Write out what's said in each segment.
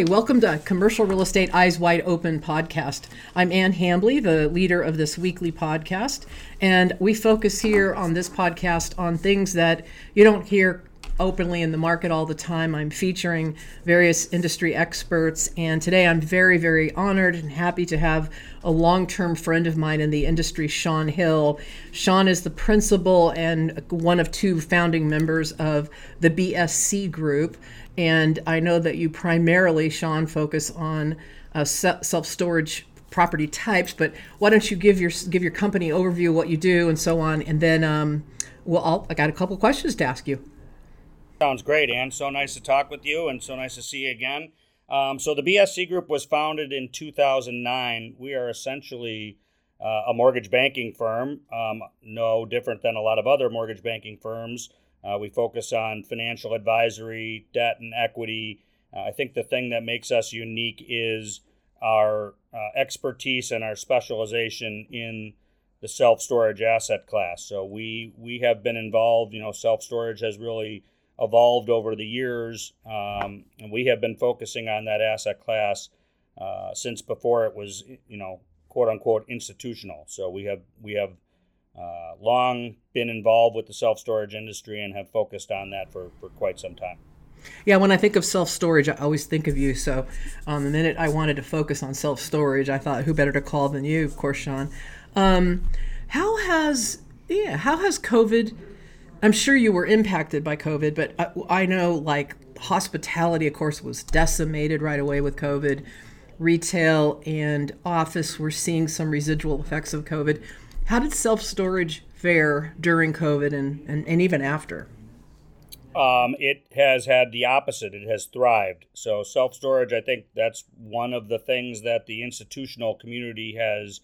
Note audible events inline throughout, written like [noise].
Hi, welcome to Commercial Real Estate Eyes Wide Open podcast. I'm Ann Hambly, the leader of this weekly podcast, and we focus here on this podcast on things that you don't hear openly in the market all the time. I'm featuring various industry experts, and today I'm very, very honored and happy to have a long term friend of mine in the industry, Shawn Hill. Shawn is the principal and one of two founding members of the BSC Group. And I know that you primarily, Shawn, focus on uh, self storage property types, but why don't you give your give your company overview, what you do, and so on, and then um, well, I'll, I got a couple questions to ask you. Sounds great, Ann. So nice to talk with you and so nice to see you again. Um, so, the BSC Group was founded in 2009. We are essentially uh, a mortgage banking firm, um, no different than a lot of other mortgage banking firms. Uh, we focus on financial advisory, debt, and equity. Uh, I think the thing that makes us unique is our uh, expertise and our specialization in the self storage asset class. So, we, we have been involved, you know, self storage has really evolved over the years, um, and we have been focusing on that asset class uh, since before it was, you know, quote unquote institutional. So we have we have uh, long been involved with the self storage industry and have focused on that for, for quite some time. Yeah, when I think of self storage, I always think of you. So, um, the minute I wanted to focus on self storage, I thought, who better to call than you, of course, Shawn. Um, how has yeah, how has COVID I'm sure you were impacted by COVID, but I, I know like hospitality, of course, was decimated right away with COVID. Retail and office were seeing some residual effects of COVID. How did self storage fare during COVID and, and, and even after? Um, it has had the opposite. It has thrived. So, self storage, I think that's one of the things that the institutional community has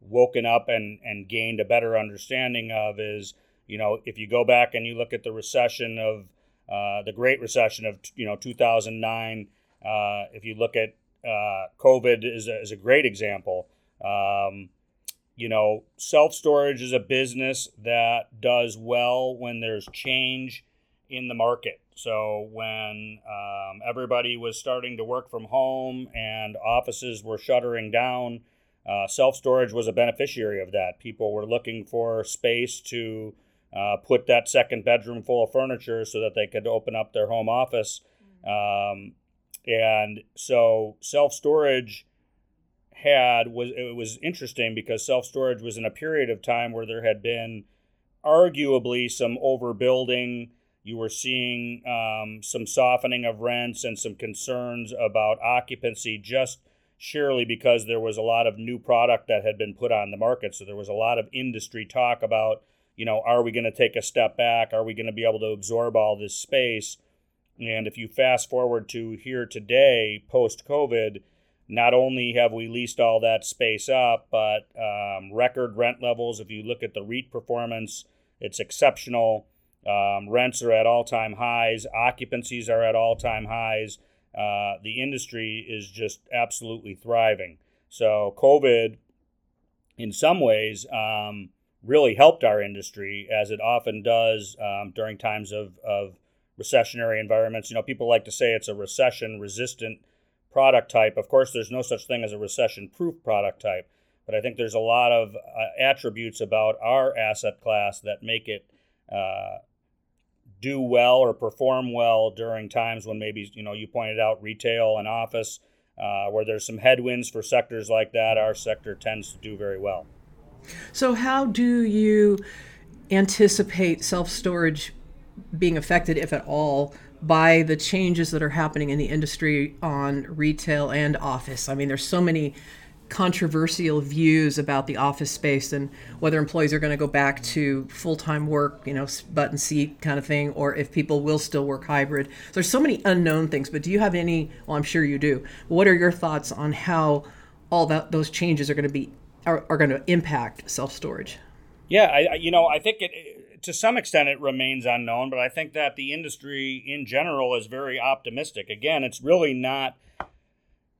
woken up and, and gained a better understanding of is you know, if you go back and you look at the recession of uh, the Great Recession of you know 2009, uh, if you look at uh, COVID is a, is a great example. Um, you know, self storage is a business that does well when there's change in the market. So when um, everybody was starting to work from home and offices were shuttering down, uh, self storage was a beneficiary of that. People were looking for space to uh, put that second bedroom full of furniture so that they could open up their home office. Um, and so self storage had was it was interesting because self storage was in a period of time where there had been arguably some overbuilding. You were seeing um, some softening of rents and some concerns about occupancy just surely because there was a lot of new product that had been put on the market. So there was a lot of industry talk about you know, are we going to take a step back? Are we going to be able to absorb all this space? And if you fast forward to here today, post COVID, not only have we leased all that space up, but um, record rent levels. If you look at the REIT performance, it's exceptional. Um, rents are at all time highs, occupancies are at all time highs. Uh, the industry is just absolutely thriving. So, COVID, in some ways, um, really helped our industry, as it often does um, during times of, of recessionary environments. You know, people like to say it's a recession resistant product type. Of course, there's no such thing as a recession proof product type, but I think there's a lot of uh, attributes about our asset class that make it. Uh, do well or perform well during times when maybe you know you pointed out retail and office uh, where there's some headwinds for sectors like that our sector tends to do very well so, how do you anticipate self storage being affected, if at all, by the changes that are happening in the industry on retail and office? I mean, there's so many controversial views about the office space and whether employees are going to go back to full-time work, you know, button seat kind of thing, or if people will still work hybrid. There's so many unknown things, but do you have any? Well, I'm sure you do. What are your thoughts on how all that those changes are going to be are, are going to impact self storage? Yeah, I, you know, I think it to some extent it remains unknown, but I think that the industry in general is very optimistic. Again, it's really not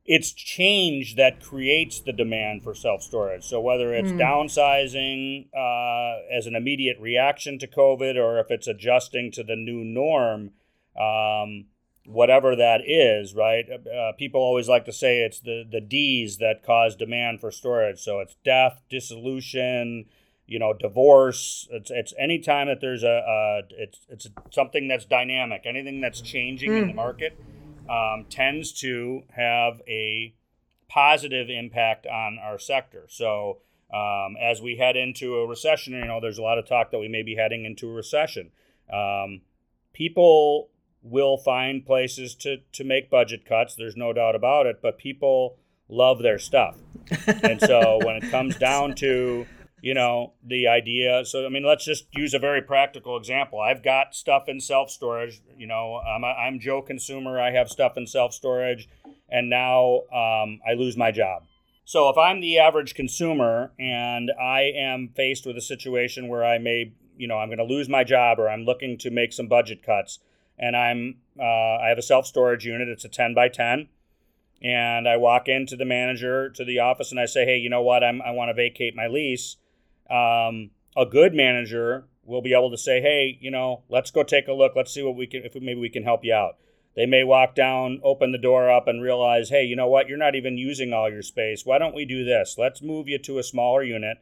it's change that creates the demand for self storage. So whether it's mm. downsizing uh, as an immediate reaction to COVID, or if it's adjusting to the new norm, um, whatever that is, right? Uh, people always like to say it's the the D's that cause demand for storage. So it's death, dissolution, you know, divorce. It's it's any time that there's a, a it's it's something that's dynamic, anything that's changing mm. in the hmm. market um, tends to have a positive impact on our sector. So um, as we head into a recession, you know, there's a lot of talk that we may be heading into a recession. Um, people will find places to to make budget cuts. There's no doubt about it. But people love their stuff, and so [laughs] when it comes down to you know the idea so i mean let's just use a very practical example i've got stuff in self storage you know i'm, a, I'm joe consumer i have stuff in self storage and now um, i lose my job so if i'm the average consumer and i am faced with a situation where i may you know i'm going to lose my job or i'm looking to make some budget cuts and I'm uh, I have a self storage unit. It's a 10 by 10, and I walk into the manager to the office and I say, hey, you know what? I'm I want to vacate my lease. Um, a good manager will be able to say, hey, you know, let's go take a look. Let's see what we can if maybe we can help you out. They may walk down, open the door up, and realize, hey, you know what? You're not even using all your space. Why don't we do this? Let's move you to a smaller unit.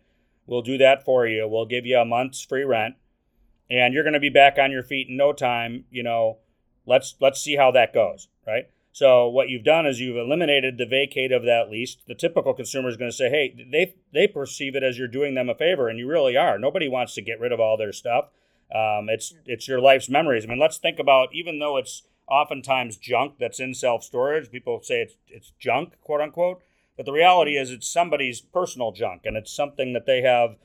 We'll do that for you. We'll give you a month's free rent and you're going to be back on your feet in no time. You know, let's let's see how that goes, right? So what you've done is you've eliminated the vacate of that lease. The typical consumer is going to say, "Hey, they they perceive it as you're doing them a favor, and you really are. Nobody wants to get rid of all their stuff. Um, it's it's your life's memories. I mean, let's think about even though it's oftentimes junk that's in self storage. People say it's it's junk, quote unquote. But the reality is, it's somebody's personal junk, and it's something that they have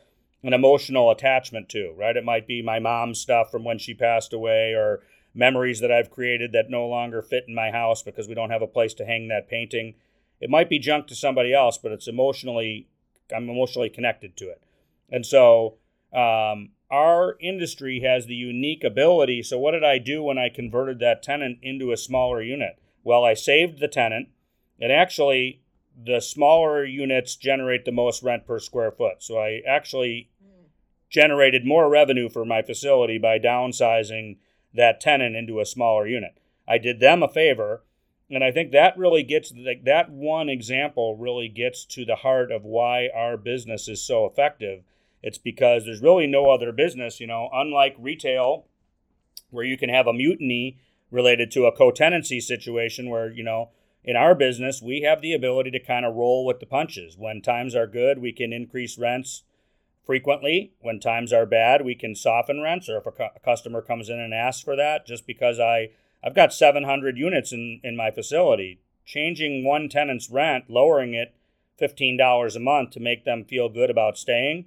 an emotional attachment to, right? It might be my mom's stuff from when she passed away or memories that I've created that no longer fit in my house because we don't have a place to hang that painting. It might be junk to somebody else, but it's emotionally, I'm emotionally connected to it. And so um, our industry has the unique ability. So, what did I do when I converted that tenant into a smaller unit? Well, I saved the tenant, and actually, the smaller units generate the most rent per square foot. So, I actually generated more revenue for my facility by downsizing that tenant into a smaller unit. I did them a favor, and I think that really gets like that one example really gets to the heart of why our business is so effective. It's because there's really no other business, you know, unlike retail where you can have a mutiny related to a co-tenancy situation where, you know, in our business, we have the ability to kind of roll with the punches. When times are good, we can increase rents frequently. When times are bad, we can soften rents, or if a, cu- a customer comes in and asks for that, just because I I've got 700 units in in my facility, changing one tenant's rent, lowering it $15 a month to make them feel good about staying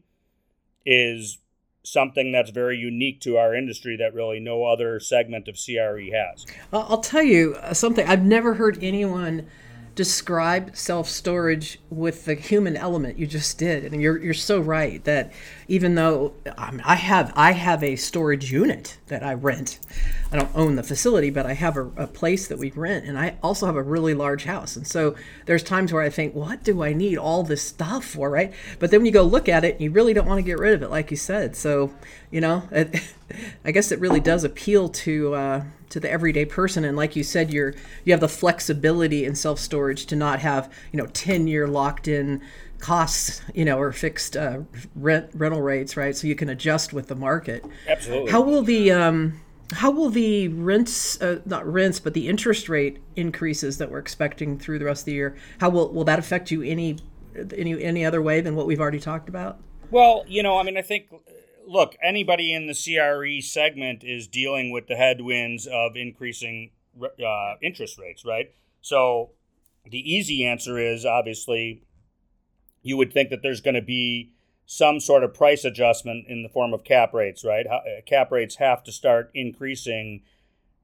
is something that's very unique to our industry that really no other segment of CRE has. I'll tell you uh, something. I've never heard anyone describe self storage with the human element you just did, and you're you're so right that even though I have I have a storage unit that I rent, I don't own the facility, but I have a, a, place that we rent, and I also have a really large house, and so there's times where I think, what do I need all this stuff for, right? But then when you go look at it, you really don't want to get rid of it, like you said. So you know, it, [laughs] I guess it really does appeal to. Uh, to the everyday person. And like you said you're you have the flexibility in self storage to not have you know 10 year locked in costs you know or fixed uh, rent rental rates right? So you can adjust with the market. Absolutely. How will the um how will the rents uh, not rents but the interest rate increases that we're expecting through the rest of the year how will will that affect you any any any other way than what we've already talked about? Well you know i mean i think look, anybody in the CRE segment is dealing with the headwinds of increasing uh, interest rates, right? So the easy answer is obviously you would think that there's going to be some sort of price adjustment in the form of cap rates, right? Uh, cap rates have to start increasing.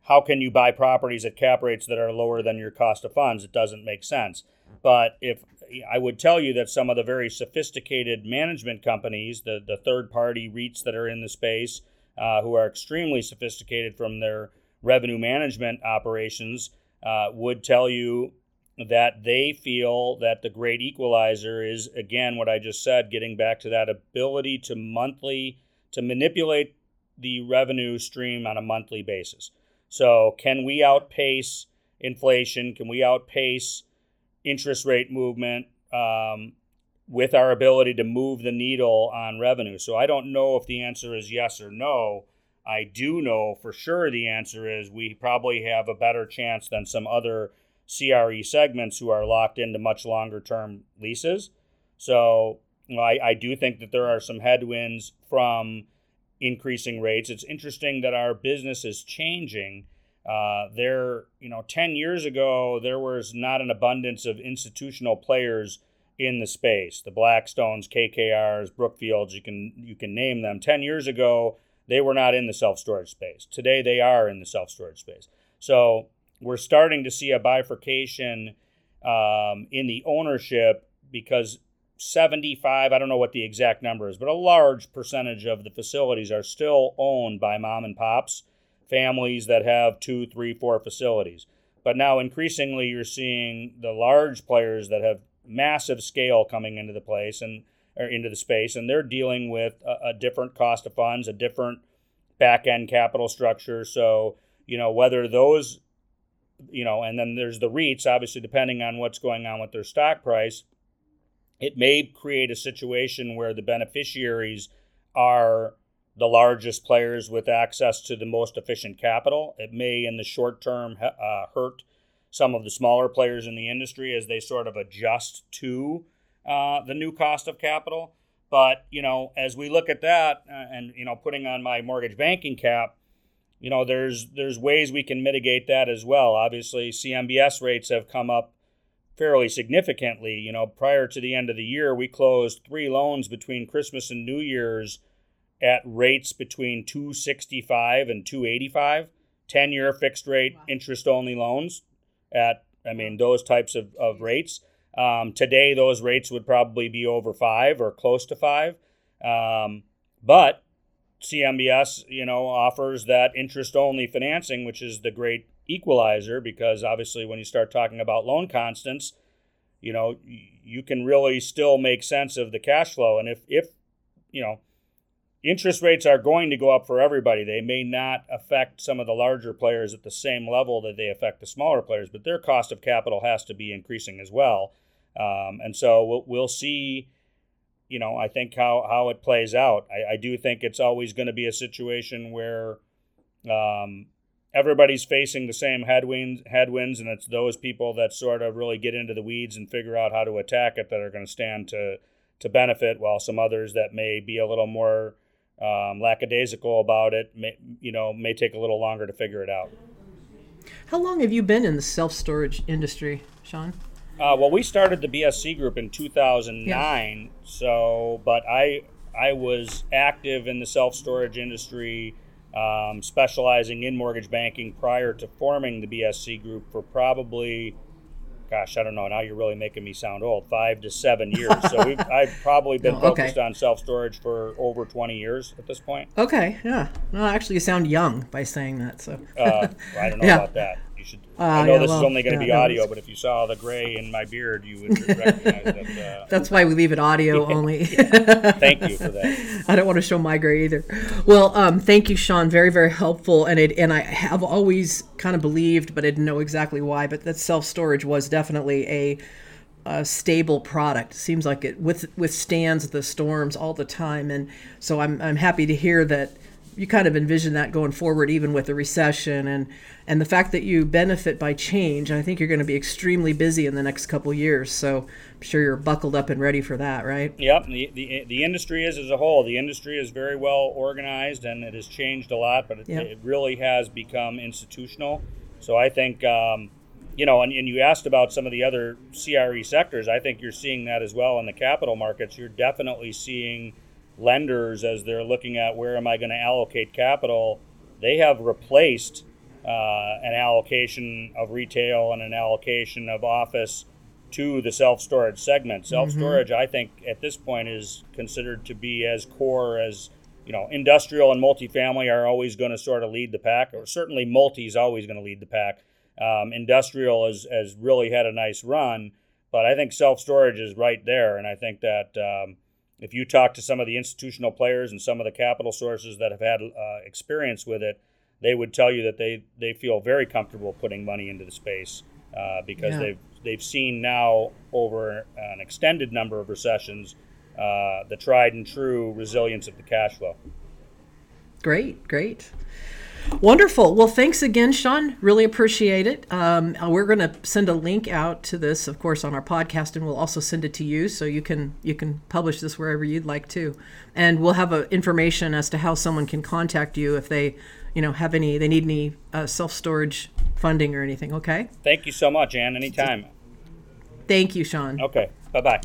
How can you buy properties at cap rates that are lower than your cost of funds? It doesn't make sense. But if I would tell you that some of the very sophisticated management companies, the, the third party REITs that are in the space, uh, who are extremely sophisticated from their revenue management operations, uh, would tell you that they feel that the great equalizer is, again, what I just said, getting back to that ability to monthly, to manipulate the revenue stream on a monthly basis. So, can we outpace inflation? Can we outpace interest rate movement um, with our ability to move the needle on revenue? So, I don't know if the answer is yes or no. I do know for sure the answer is we probably have a better chance than some other CRE segments who are locked into much longer term leases. So, I, I do think that there are some headwinds from increasing rates. It's interesting that our business is changing. Uh, there, you know, 10 years ago, there was not an abundance of institutional players in the space. The Blackstones, KKRs, Brookfields, you can you can name them. 10 years ago, they were not in the self-storage space. Today they are in the self-storage space. So, we're starting to see a bifurcation um, in the ownership because 75, I don't know what the exact number is, but a large percentage of the facilities are still owned by mom and pops, families that have two, three, four facilities. But now increasingly you're seeing the large players that have massive scale coming into the place and or into the space, and they're dealing with a, a different cost of funds, a different back end capital structure. So, you know, whether those, you know, and then there's the REITs, obviously, depending on what's going on with their stock price it may create a situation where the beneficiaries are the largest players with access to the most efficient capital. It may, in the short term, uh, hurt some of the smaller players in the industry as they sort of adjust to uh, the new cost of capital. But you know, as we look at that, uh, and you know, putting on my mortgage banking cap, you know, there's there's ways we can mitigate that as well. Obviously, CMBS rates have come up fairly significantly. You know, prior to the end of the year, we closed three loans between Christmas and New Year's at rates between 265 and 285, 10 year fixed rate wow. interest only loans at, I mean, those types of, of rates. Um, today, those rates would probably be over five or close to five. Um, but CMBS, you know, offers that interest only financing, which is the great equalizer because obviously when you start talking about loan constants, you know, you can really still make sense of the cash flow. And if, if you know, interest rates are going to go up for everybody, they may not affect some of the larger players at the same level that they affect the smaller players, but their cost of capital has to be increasing as well. Um, and so we'll, we'll see you know, I think how, how it plays out. I, I do think it's always going to be a situation where um, everybody's facing the same headwinds headwinds and it's those people that sort of really get into the weeds and figure out how to attack it that are going to stand to to benefit while some others that may be a little more um, lackadaisical about it may you know may take a little longer to figure it out how long have you been in the self-storage industry shawn uh, well we started the bsc group in 2009 yeah. so but i i was active in the self-storage industry um, specializing in mortgage banking prior to forming the BSC group for probably, gosh, I don't know. Now you're really making me sound old. Five to seven years. So [laughs] I've probably been okay. focused on self storage for over 20 years at this point. Okay, yeah. No, actually, you sound young by saying that. So uh, I don't know [laughs] yeah. about that. You should. Uh, I know yeah, this well, is only going to yeah, be audio, but if you saw the gray in my beard, you would [laughs] recognize that. Uh, [laughs] That's why we leave it audio only. [laughs] thank you for that. I don't want to show my gray either. Well, um, thank you, Shawn. Very, very helpful. And it, and I have always kind of believed, but I didn't know exactly why. But that self storage was definitely a a stable product. Seems like it with withstands the storms all the time, and so I'm I'm happy to hear that you kind of envision that going forward, even with the recession and and the fact that you benefit by change. I think you're going to be extremely busy in the next couple years. So I'm sure you're buckled up and ready for that, right? Yep. The, the, the industry is as a whole. The industry is very well organized and it has changed a lot, but it, yep. it really has become institutional. So I think. Um, you know, and, and you asked about some of the other CRE sectors. I think you're seeing that as well in the capital markets. You're definitely seeing lenders as they're looking at where am I going to allocate capital, they have replaced uh, an allocation of retail and an allocation of office to the self storage segment. Self storage, mm-hmm. I think, at this point is considered to be as core as you know, industrial and multifamily are always going to sort of lead the pack, or certainly multi is always going to lead the pack. Um, industrial has, has really had a nice run, but I think self storage is right there. And I think that um, if you talk to some of the institutional players and some of the capital sources that have had uh, experience with it, they would tell you that they, they feel very comfortable putting money into the space uh, because Yeah. they've they've seen now over an extended number of recessions uh, the tried and true resilience of the cash flow. Great, great. Wonderful. Well, thanks again, Shawn. Really appreciate it. Um, uh, we're going to send a link out to this, of course, on our podcast, and we'll also send it to you so you can you can publish this wherever you'd like to. And we'll have a, information as to how someone can contact you if they, you know, have any they need any uh, self storage funding or anything. Okay. Thank you so much, Ann. Anytime. Thank you, Shawn. Okay. Bye bye.